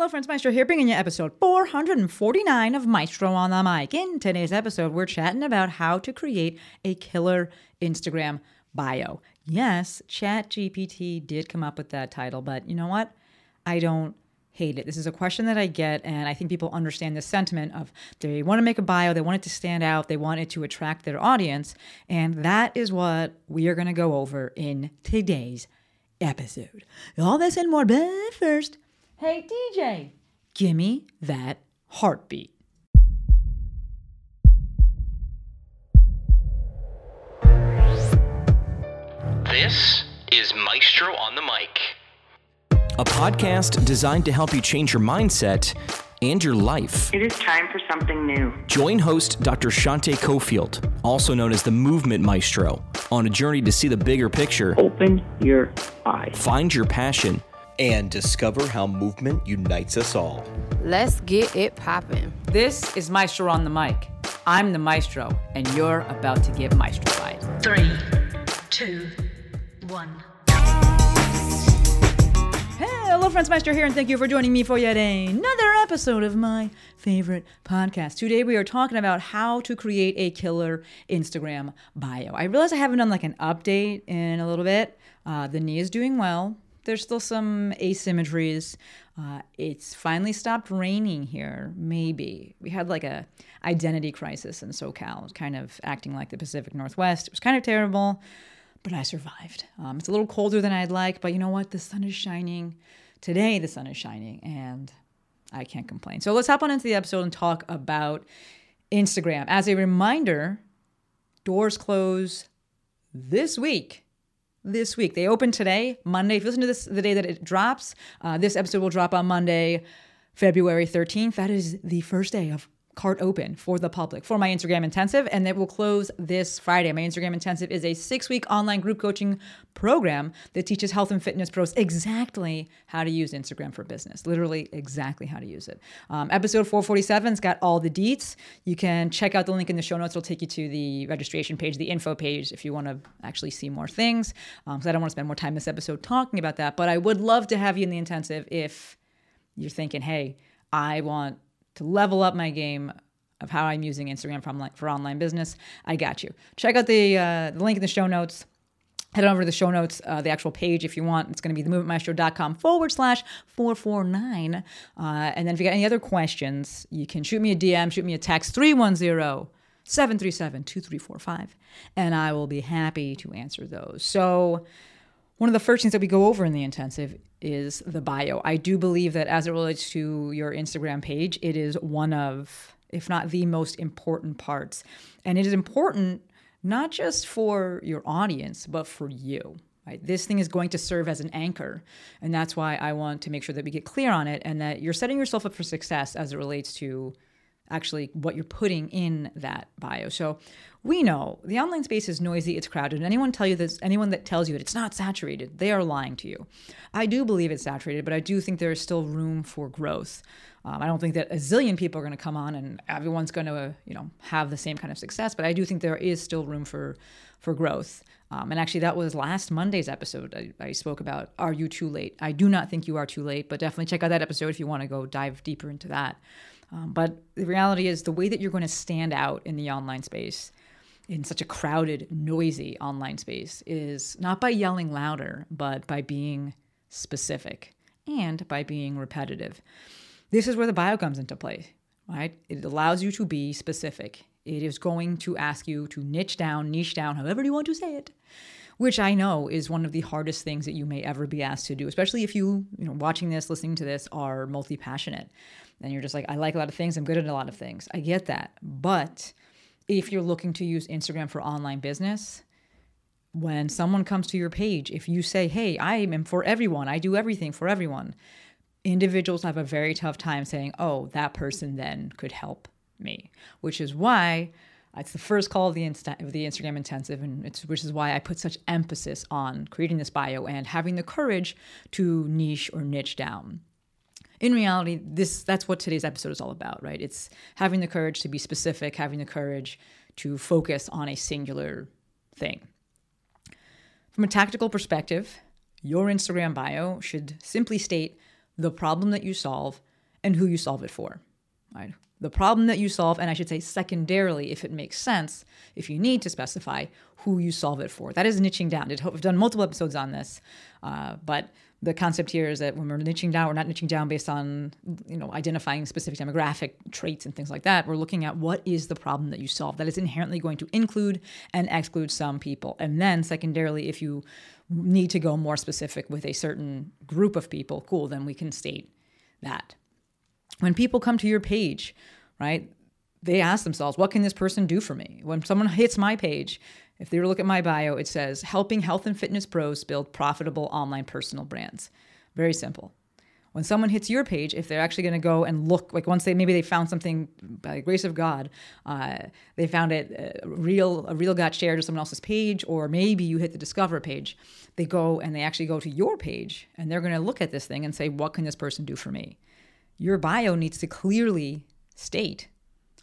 Hello, friends. Maestro here, bringing you episode 449 of Maestro on the Mic. In today's episode, we're chatting about how to create a killer Instagram bio. Yes, ChatGPT did come up with that title, but you know what? I don't hate it. This is a question that I get, and I think people understand the sentiment of they want to make a bio, they want it to stand out, they want it to attract their audience, and that is what we are going to go over in today's episode. All this and more, but first, hey DJ, gimme that heartbeat. This is Maestro on the Mic. a podcast designed to help you change your mindset and your life. It is time for something new. Join host Dr. Shante Cofield, also known as the Movement Maestro, on a journey to see the bigger picture, Open your eyes. find your passion, and discover how movement unites us all. Let's get it poppin'. This is Maestro on the Mic. I'm the Maestro, and you're about to get maestrofied. Three, two, one. Hello, friends, Maestro here, and thank you for joining me for yet another episode of my favorite podcast. Today, we are talking about how to create a killer Instagram bio. I realize I haven't done like an update in a little bit. Uh, the knee is doing well. There's still some asymmetries. Uh, it's finally stopped raining here. Maybe we had like a identity crisis in SoCal. Kind of acting like the Pacific Northwest. It was kind of terrible but I survived. Um, it's a little colder than I'd like, but you know what? The sun is shining. Today, the sun is shining, and I can't complain. So let's hop on into the episode and talk about Instagram. As a reminder, doors close this week. This week. They open today, Monday. If you listen to this the day that it drops, uh, this episode will drop on Monday, February 13th. That is the first day of cart open for the public for my Instagram intensive, and it will close this Friday. My Instagram intensive is a six week online group coaching program that teaches health and fitness pros exactly how to use Instagram for business. Literally, exactly how to use it. Um, episode 447's got all the deets. You can check out the link in the show notes. It'll take you to the registration page, the info page, if you want to actually see more things. Because I don't want to spend more time this episode talking about that, but I would love to have you in the intensive if you're thinking, hey, I want to level up my game of how I'm using Instagram for online, for online business, I got you. Check out the, uh, the link in the show notes. Head over to the show notes, uh, the actual page if you want. It's going to be themovementmaestro.com forward slash 449. Uh, and then if you got any other questions, you can shoot me a DM, shoot me a text 310 737 2345, and I will be happy to answer those. So, one of the first things that we go over in the intensive is the bio. I do believe that as it relates to your Instagram page, it is one of, if not the most important parts. And it is important not just for your audience, but for you. Right? This thing is going to serve as an anchor. And that's why I want to make sure that we get clear on it and that you're setting yourself up for success as it relates to actually what you're putting in that bio. So we know the online space is noisy, it's crowded, and anyone tell you this, anyone that tells you that it's not saturated, they are lying to you. I do believe it's saturated, but I do think there is still room for growth. Um, I don't think that a zillion people are going to come on and everyone's going to, you know, have the same kind of success, but I do think there is still room for for growth. Um, and actually, that was last Monday's episode. I, I spoke about Are You Too Late? I do not think you are too late, but definitely check out that episode if you want to go dive deeper into that. Um, but the reality is, the way that you're going to stand out in the online space, in such a crowded, noisy online space, is not by yelling louder, but by being specific and by being repetitive. This is where the bio comes into play, right? It allows you to be specific. It is going to ask you to niche down, niche down, however you want to say it, which I know is one of the hardest things that you may ever be asked to do, especially if you, you know, watching this, listening to this, are multi passionate. And you're just like, I like a lot of things, I'm good at a lot of things. I get that. But if you're looking to use Instagram for online business, when someone comes to your page, if you say, Hey, I am for everyone, I do everything for everyone, individuals have a very tough time saying, Oh, that person then could help me, which is why it's the first call of the, Insta- of the Instagram intensive, and it's which is why I put such emphasis on creating this bio and having the courage to niche or niche down. In reality, this that's what today's episode is all about, right? It's having the courage to be specific, having the courage to focus on a singular thing. From a tactical perspective, your Instagram bio should simply state the problem that you solve and who you solve it for. Right? The problem that you solve, and I should say secondarily, if it makes sense, if you need to specify who you solve it for. That is niching down. I've done multiple episodes on this, uh, but the concept here is that when we're niching down, we're not niching down based on you know identifying specific demographic traits and things like that. We're looking at what is the problem that you solve that is inherently going to include and exclude some people. And then secondarily, if you need to go more specific with a certain group of people, cool, then we can state that. When people come to your page, right, they ask themselves, what can this person do for me? When someone hits my page, if they look at my bio, it says helping health and fitness pros build profitable online personal brands. Very simple. When someone hits your page, if they're actually going to go and look, like once they maybe they found something by the grace of God, uh, they found it uh, real, a reel got shared to someone else's page, or maybe you hit the discover page. They go and they actually go to your page, and they're going to look at this thing and say, "What can this person do for me?" Your bio needs to clearly state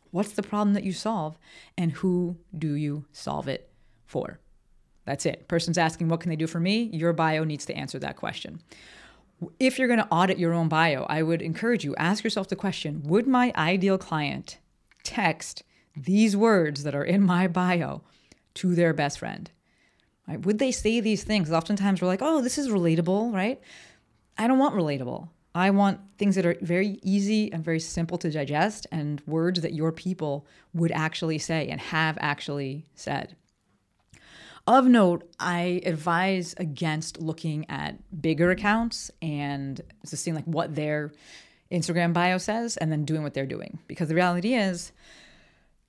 what's the problem that you solve and who do you solve it for. That's it. Person's asking, what can they do for me? Your bio needs to answer that question. If you're going to audit your own bio, I would encourage you ask yourself the question, would my ideal client text these words that are in my bio to their best friend? Right? Would they say these things? Oftentimes we're like, "Oh, this is relatable," right? I don't want relatable. I want things that are very easy and very simple to digest and words that your people would actually say and have actually said. Of note, I advise against looking at bigger accounts and just seeing like what their Instagram bio says and then doing what they're doing. Because the reality is,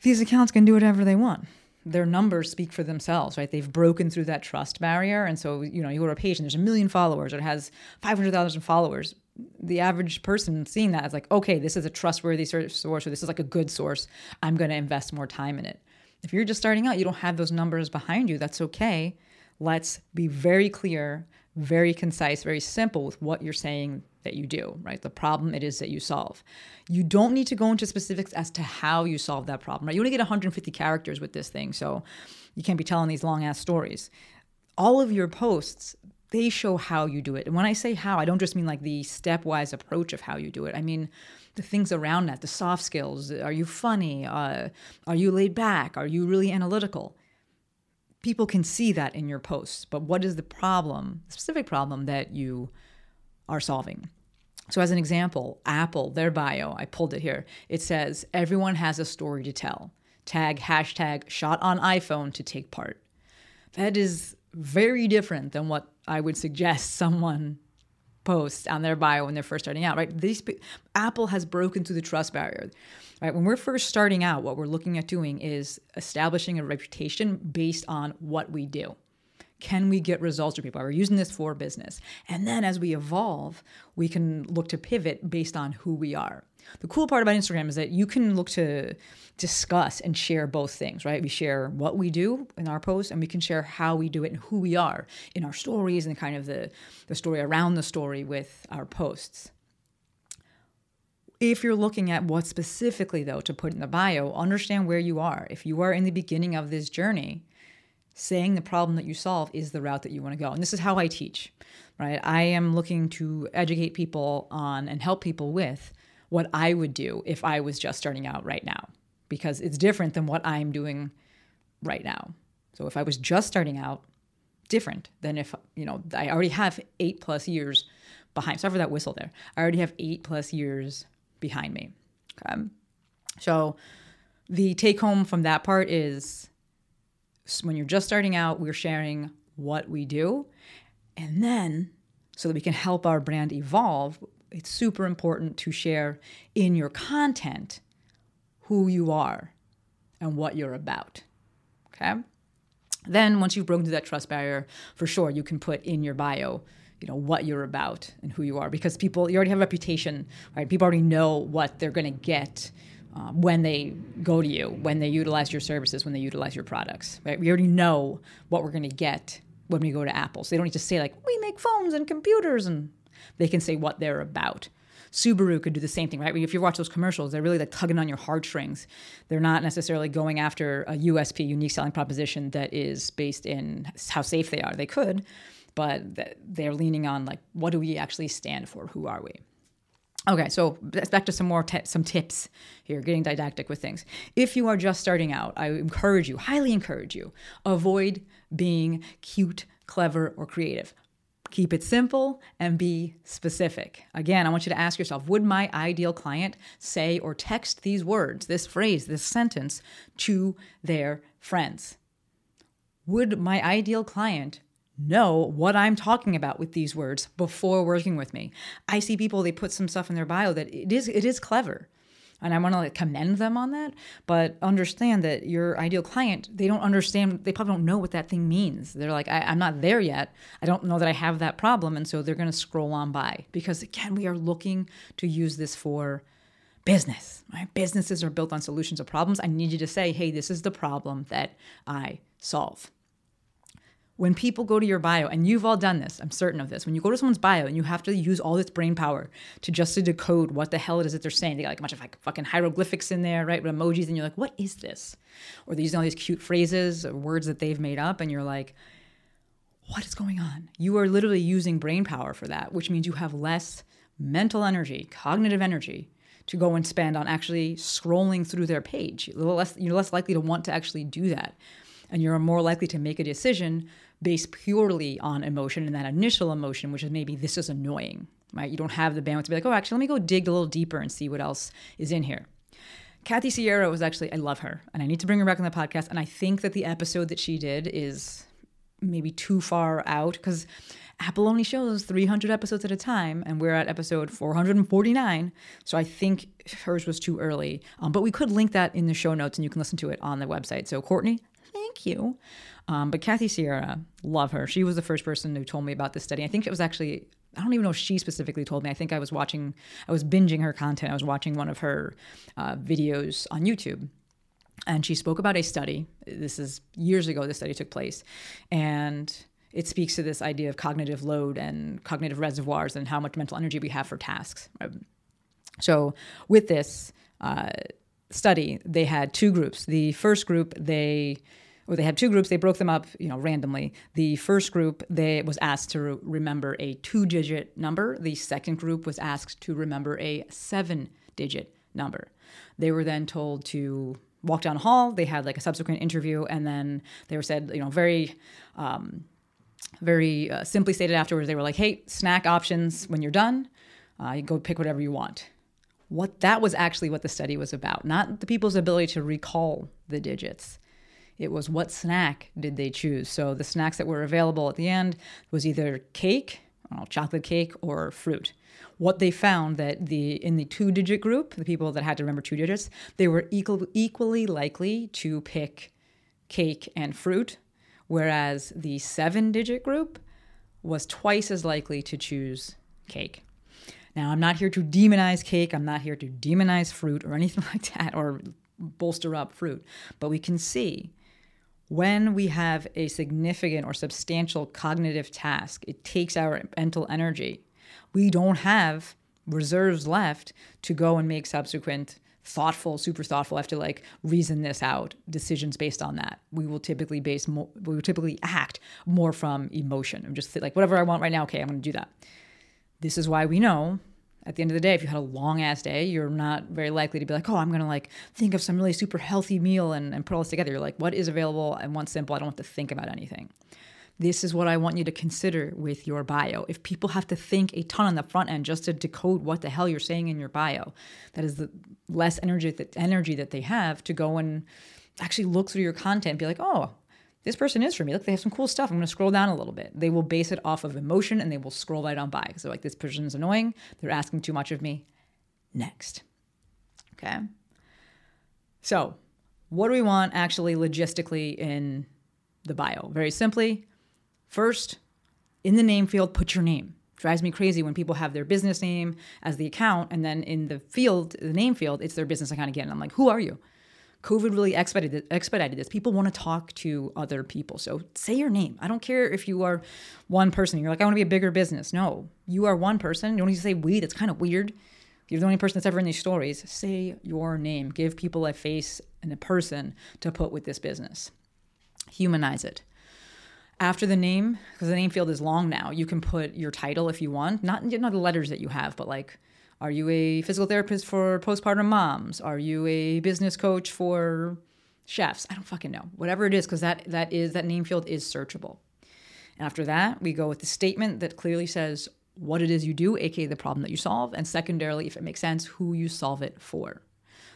these accounts can do whatever they want. Their numbers speak for themselves, right? They've broken through that trust barrier. And so, you know, you go to a page and there's a million followers or it has 500,000 followers. The average person seeing that is like, okay, this is a trustworthy source or this is like a good source. I'm going to invest more time in it. If you're just starting out, you don't have those numbers behind you, that's okay. Let's be very clear, very concise, very simple with what you're saying that you do, right? The problem it is that you solve. You don't need to go into specifics as to how you solve that problem, right? You only get 150 characters with this thing, so you can't be telling these long ass stories. All of your posts, they show how you do it. And when I say how, I don't just mean like the stepwise approach of how you do it. I mean the things around that, the soft skills. Are you funny? Uh, are you laid back? Are you really analytical? People can see that in your posts, but what is the problem, the specific problem that you are solving? So, as an example, Apple, their bio, I pulled it here. It says, Everyone has a story to tell. Tag hashtag shot on iPhone to take part. That is very different than what I would suggest someone post on their bio when they're first starting out, right? These Apple has broken through the trust barrier. Right? When we're first starting out, what we're looking at doing is establishing a reputation based on what we do. Can we get results for people? We're using this for business. And then as we evolve, we can look to pivot based on who we are. The cool part about Instagram is that you can look to discuss and share both things, right? We share what we do in our posts and we can share how we do it and who we are in our stories and kind of the, the story around the story with our posts. If you're looking at what specifically, though, to put in the bio, understand where you are. If you are in the beginning of this journey, saying the problem that you solve is the route that you want to go. And this is how I teach, right? I am looking to educate people on and help people with what I would do if I was just starting out right now, because it's different than what I'm doing right now. So if I was just starting out, different than if, you know, I already have eight plus years behind. Sorry for that whistle there. I already have eight plus years behind me. Okay. So the take home from that part is when you're just starting out, we're sharing what we do. And then so that we can help our brand evolve, it's super important to share in your content who you are and what you're about. Okay? Then once you've broken through that trust barrier, for sure you can put in your bio, you know, what you're about and who you are because people you already have a reputation, right? People already know what they're going to get um, when they go to you, when they utilize your services, when they utilize your products, right? We already know what we're going to get when we go to Apple. So they don't need to say like, we make phones and computers and they can say what they're about. Subaru could do the same thing, right? If you watch those commercials, they're really like tugging on your heartstrings. They're not necessarily going after a USP, unique selling proposition, that is based in how safe they are. They could, but they're leaning on like, what do we actually stand for? Who are we? Okay, so back to some more t- some tips here, getting didactic with things. If you are just starting out, I encourage you, highly encourage you, avoid being cute, clever, or creative. Keep it simple and be specific. Again, I want you to ask yourself Would my ideal client say or text these words, this phrase, this sentence to their friends? Would my ideal client know what I'm talking about with these words before working with me? I see people, they put some stuff in their bio that it is, it is clever and I want to like commend them on that, but understand that your ideal client, they don't understand, they probably don't know what that thing means. They're like, I, am not there yet. I don't know that I have that problem. And so they're going to scroll on by because, again, we are looking to use this for business, right? Businesses are built on solutions of problems. I need you to say, hey, this is the problem that I solve when people go to your bio, and you've all done this, I'm certain of this, when you go to someone's bio and you have to use all this brain power to just to decode what the hell it is that they're saying, they got like a bunch of like fucking hieroglyphics in there, right, with emojis, and you're like, what is this? Or they're using all these cute phrases or words that they've made up, and you're like, what is going on? You are literally using brain power for that, which means you have less mental energy, cognitive energy to go and spend on actually scrolling through their page. Little less, you're less likely to want to actually do that. And you're more likely to make a decision based purely on emotion and that initial emotion, which is maybe this is annoying, right? You don't have the bandwidth to be like, oh, actually, let me go dig a little deeper and see what else is in here. Kathy Sierra was actually, I love her, and I need to bring her back on the podcast. And I think that the episode that she did is maybe too far out because Apple only shows 300 episodes at a time, and we're at episode 449. So I think hers was too early. Um, but we could link that in the show notes, and you can listen to it on the website. So, Courtney, you. Um, but Kathy Sierra, love her. She was the first person who told me about this study. I think it was actually, I don't even know if she specifically told me. I think I was watching, I was binging her content. I was watching one of her uh, videos on YouTube. And she spoke about a study. This is years ago, the study took place. And it speaks to this idea of cognitive load and cognitive reservoirs and how much mental energy we have for tasks. So, with this uh, study, they had two groups. The first group, they or they had two groups. They broke them up, you know, randomly. The first group they was asked to re- remember a two-digit number. The second group was asked to remember a seven-digit number. They were then told to walk down a hall. They had like a subsequent interview, and then they were said, you know, very. Um, very uh, simply stated afterwards, they were like, "Hey, snack options when you're done. Uh, you go pick whatever you want." What that was actually what the study was about, not the people's ability to recall the digits. It was what snack did they choose? So the snacks that were available at the end was either cake, know, chocolate cake, or fruit. What they found that the in the two-digit group, the people that had to remember two digits, they were equal, equally likely to pick cake and fruit, whereas the seven-digit group was twice as likely to choose cake. Now, I'm not here to demonize cake. I'm not here to demonize fruit or anything like that or bolster up fruit. But we can see when we have a significant or substantial cognitive task, it takes our mental energy. We don't have reserves left to go and make subsequent thoughtful, super thoughtful. I have to like reason this out, decisions based on that. We will typically base more, we will typically act more from emotion. I'm just like whatever I want right now. Okay, I'm going to do that. This is why we know at the end of the day, if you had a long ass day, you're not very likely to be like, oh, I'm gonna like think of some really super healthy meal and, and put all this together. You're like, what is available? I want simple. I don't want to think about anything. This is what I want you to consider with your bio. If people have to think a ton on the front end just to decode what the hell you're saying in your bio, that is the less energy that energy that they have to go and actually look through your content and be like, oh, this person is for me. Look, they have some cool stuff. I'm going to scroll down a little bit. They will base it off of emotion and they will scroll right on by because they're like, this person is annoying. They're asking too much of me. Next. Okay. So, what do we want actually logistically in the bio? Very simply, first, in the name field, put your name. Drives me crazy when people have their business name as the account, and then in the field, the name field, it's their business account again. I'm like, who are you? COVID really expedited expedited this. People want to talk to other people. So say your name. I don't care if you are one person. You're like, I want to be a bigger business. No, you are one person. You don't need to say we. That's kind of weird. You're the only person that's ever in these stories. Say your name. Give people a face and a person to put with this business. Humanize it. After the name, because the name field is long now, you can put your title if you want, not not the letters that you have, but like, are you a physical therapist for postpartum moms? Are you a business coach for chefs? I don't fucking know. Whatever it is, because that that is that name field is searchable. And After that, we go with the statement that clearly says what it is you do, aka the problem that you solve, and secondarily, if it makes sense, who you solve it for.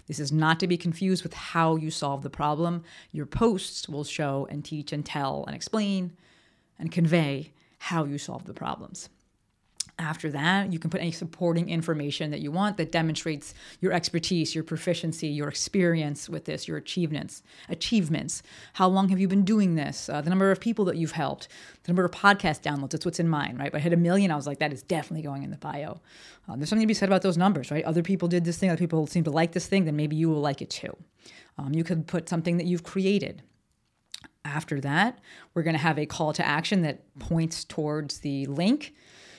This is not to be confused with how you solve the problem. Your posts will show and teach and tell and explain and convey how you solve the problems. After that, you can put any supporting information that you want that demonstrates your expertise, your proficiency, your experience with this, your achievements. Achievements. How long have you been doing this? Uh, the number of people that you've helped, the number of podcast downloads. That's what's in mine, right? But I hit a million. I was like, that is definitely going in the bio. Uh, there's something to be said about those numbers, right? Other people did this thing. Other people seem to like this thing. Then maybe you will like it too. Um, you could put something that you've created. After that, we're going to have a call to action that points towards the link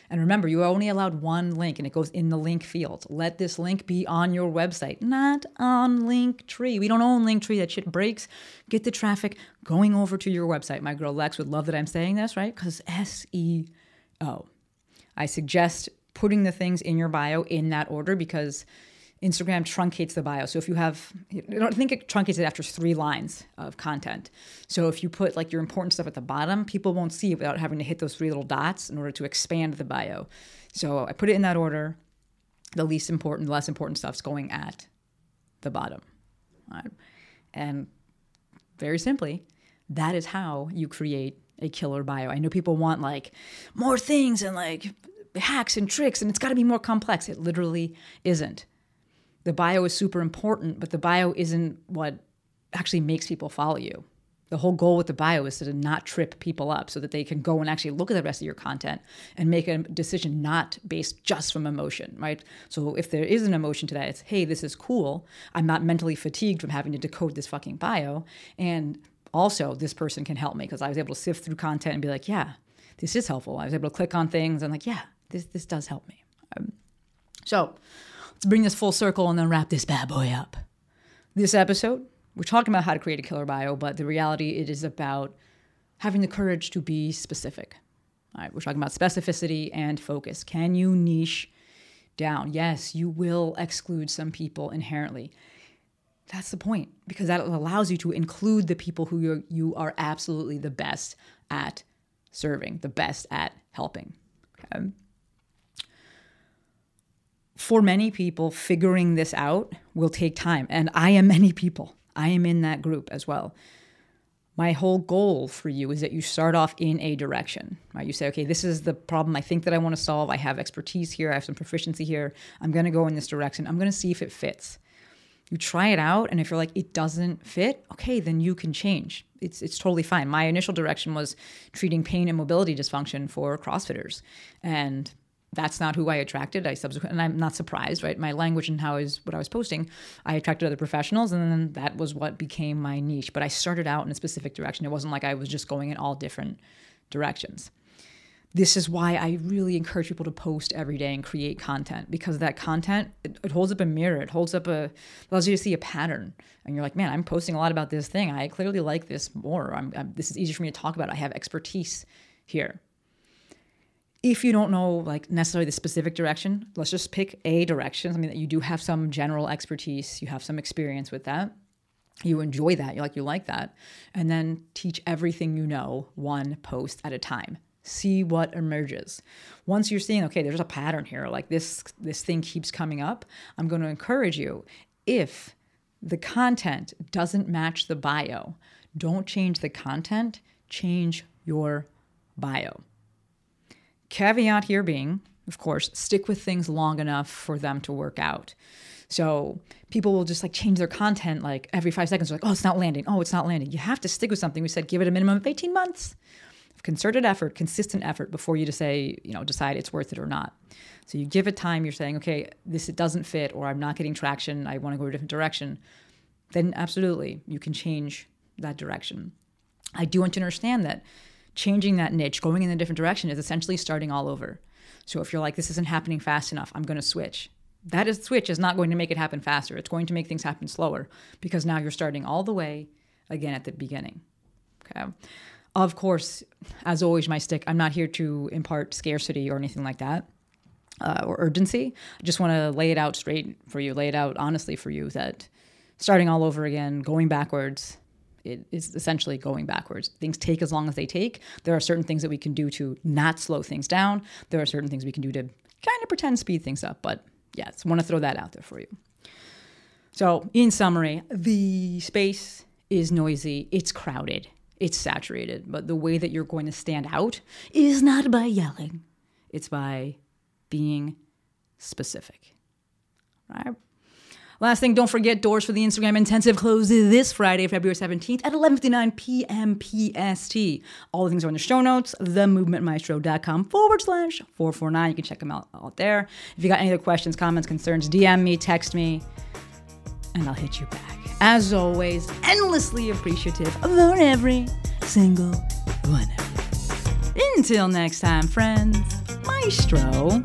and remember, you are only allowed one link and it goes in the link field. Let this link be on your website, not on Linktree. We don't own Linktree. That shit breaks. Get the traffic going over to your website. My girl Lex would love that I'm saying this, right? Because SEO. I suggest putting the things in your bio in that order because Instagram truncates the bio. So if you have, I don't think it truncates it after three lines of content. So if you put like your important stuff at the bottom, people won't see it without having to hit those three little dots in order to expand the bio. So I put it in that order. The least important, the less important stuff's going at the bottom. Right? And very simply, that is how you create a killer bio. I know people want like more things and like hacks and tricks, and it's got to be more complex. It literally isn't the bio is super important, but the bio isn't what actually makes people follow you. The whole goal with the bio is to not trip people up so that they can go and actually look at the rest of your content and make a decision not based just from emotion, right? So if there is an emotion to that, it's, hey, this is cool. I'm not mentally fatigued from having to decode this fucking bio. And also, this person can help me because I was able to sift through content and be like, yeah, this is helpful. I was able to click on things and like, yeah, this, this does help me. Um, so, Bring this full circle and then wrap this bad boy up. This episode, we're talking about how to create a killer bio, but the reality it is about having the courage to be specific. All right, we're talking about specificity and focus. Can you niche down? Yes, you will exclude some people inherently. That's the point because that allows you to include the people who you're, you are absolutely the best at serving, the best at helping. Okay for many people, figuring this out will take time. And I am many people. I am in that group as well. My whole goal for you is that you start off in a direction. Right? You say, okay, this is the problem I think that I want to solve. I have expertise here. I have some proficiency here. I'm going to go in this direction. I'm going to see if it fits. You try it out, and if you're like it doesn't fit, okay, then you can change. It's it's totally fine. My initial direction was treating pain and mobility dysfunction for CrossFitters, and that's not who I attracted. I subsequently, and I'm not surprised, right? My language and how is what I was posting, I attracted other professionals, and then that was what became my niche. But I started out in a specific direction. It wasn't like I was just going in all different directions. This is why I really encourage people to post every day and create content because that content it, it holds up a mirror. It holds up a allows you to see a pattern, and you're like, man, I'm posting a lot about this thing. I clearly like this more. I'm, I'm, this is easier for me to talk about. I have expertise here if you don't know like necessarily the specific direction, let's just pick a direction. I mean that you do have some general expertise, you have some experience with that. You enjoy that, you like you like that, and then teach everything you know one post at a time. See what emerges. Once you're seeing, okay, there's a pattern here, like this this thing keeps coming up, I'm going to encourage you if the content doesn't match the bio, don't change the content, change your bio. Caveat here being, of course, stick with things long enough for them to work out. So people will just like change their content like every five seconds. They're like, oh, it's not landing. Oh, it's not landing. You have to stick with something. We said give it a minimum of 18 months of concerted effort, consistent effort before you to say, you know, decide it's worth it or not. So you give it time. You're saying, okay, this it doesn't fit, or I'm not getting traction. I want to go a different direction. Then absolutely, you can change that direction. I do want to understand that changing that niche, going in a different direction is essentially starting all over. So if you're like, this isn't happening fast enough, I'm going to switch. That is, switch is not going to make it happen faster. It's going to make things happen slower because now you're starting all the way again at the beginning. Okay. Of course, as always, my stick, I'm not here to impart scarcity or anything like that. Uh, or urgency. I just want to lay it out straight for you, lay it out honestly for you that starting all over again, going backwards, it is essentially going backwards. Things take as long as they take. There are certain things that we can do to not slow things down. There are certain things we can do to kind of pretend speed things up. But yes, want to throw that out there for you. So, in summary, the space is noisy, it's crowded, it's saturated, but the way that you're going to stand out is not by yelling, it's by being specific. Right? Last thing, don't forget doors for the Instagram intensive close this Friday, February 17th at 11:59 p.m. PST. All the things are in the show notes, themovementmaestro.com forward slash 449. You can check them out, out there. If you got any other questions, comments, concerns, DM me, text me, and I'll hit you back. As always, endlessly appreciative for every single one of you. Until next time, friends, Maestro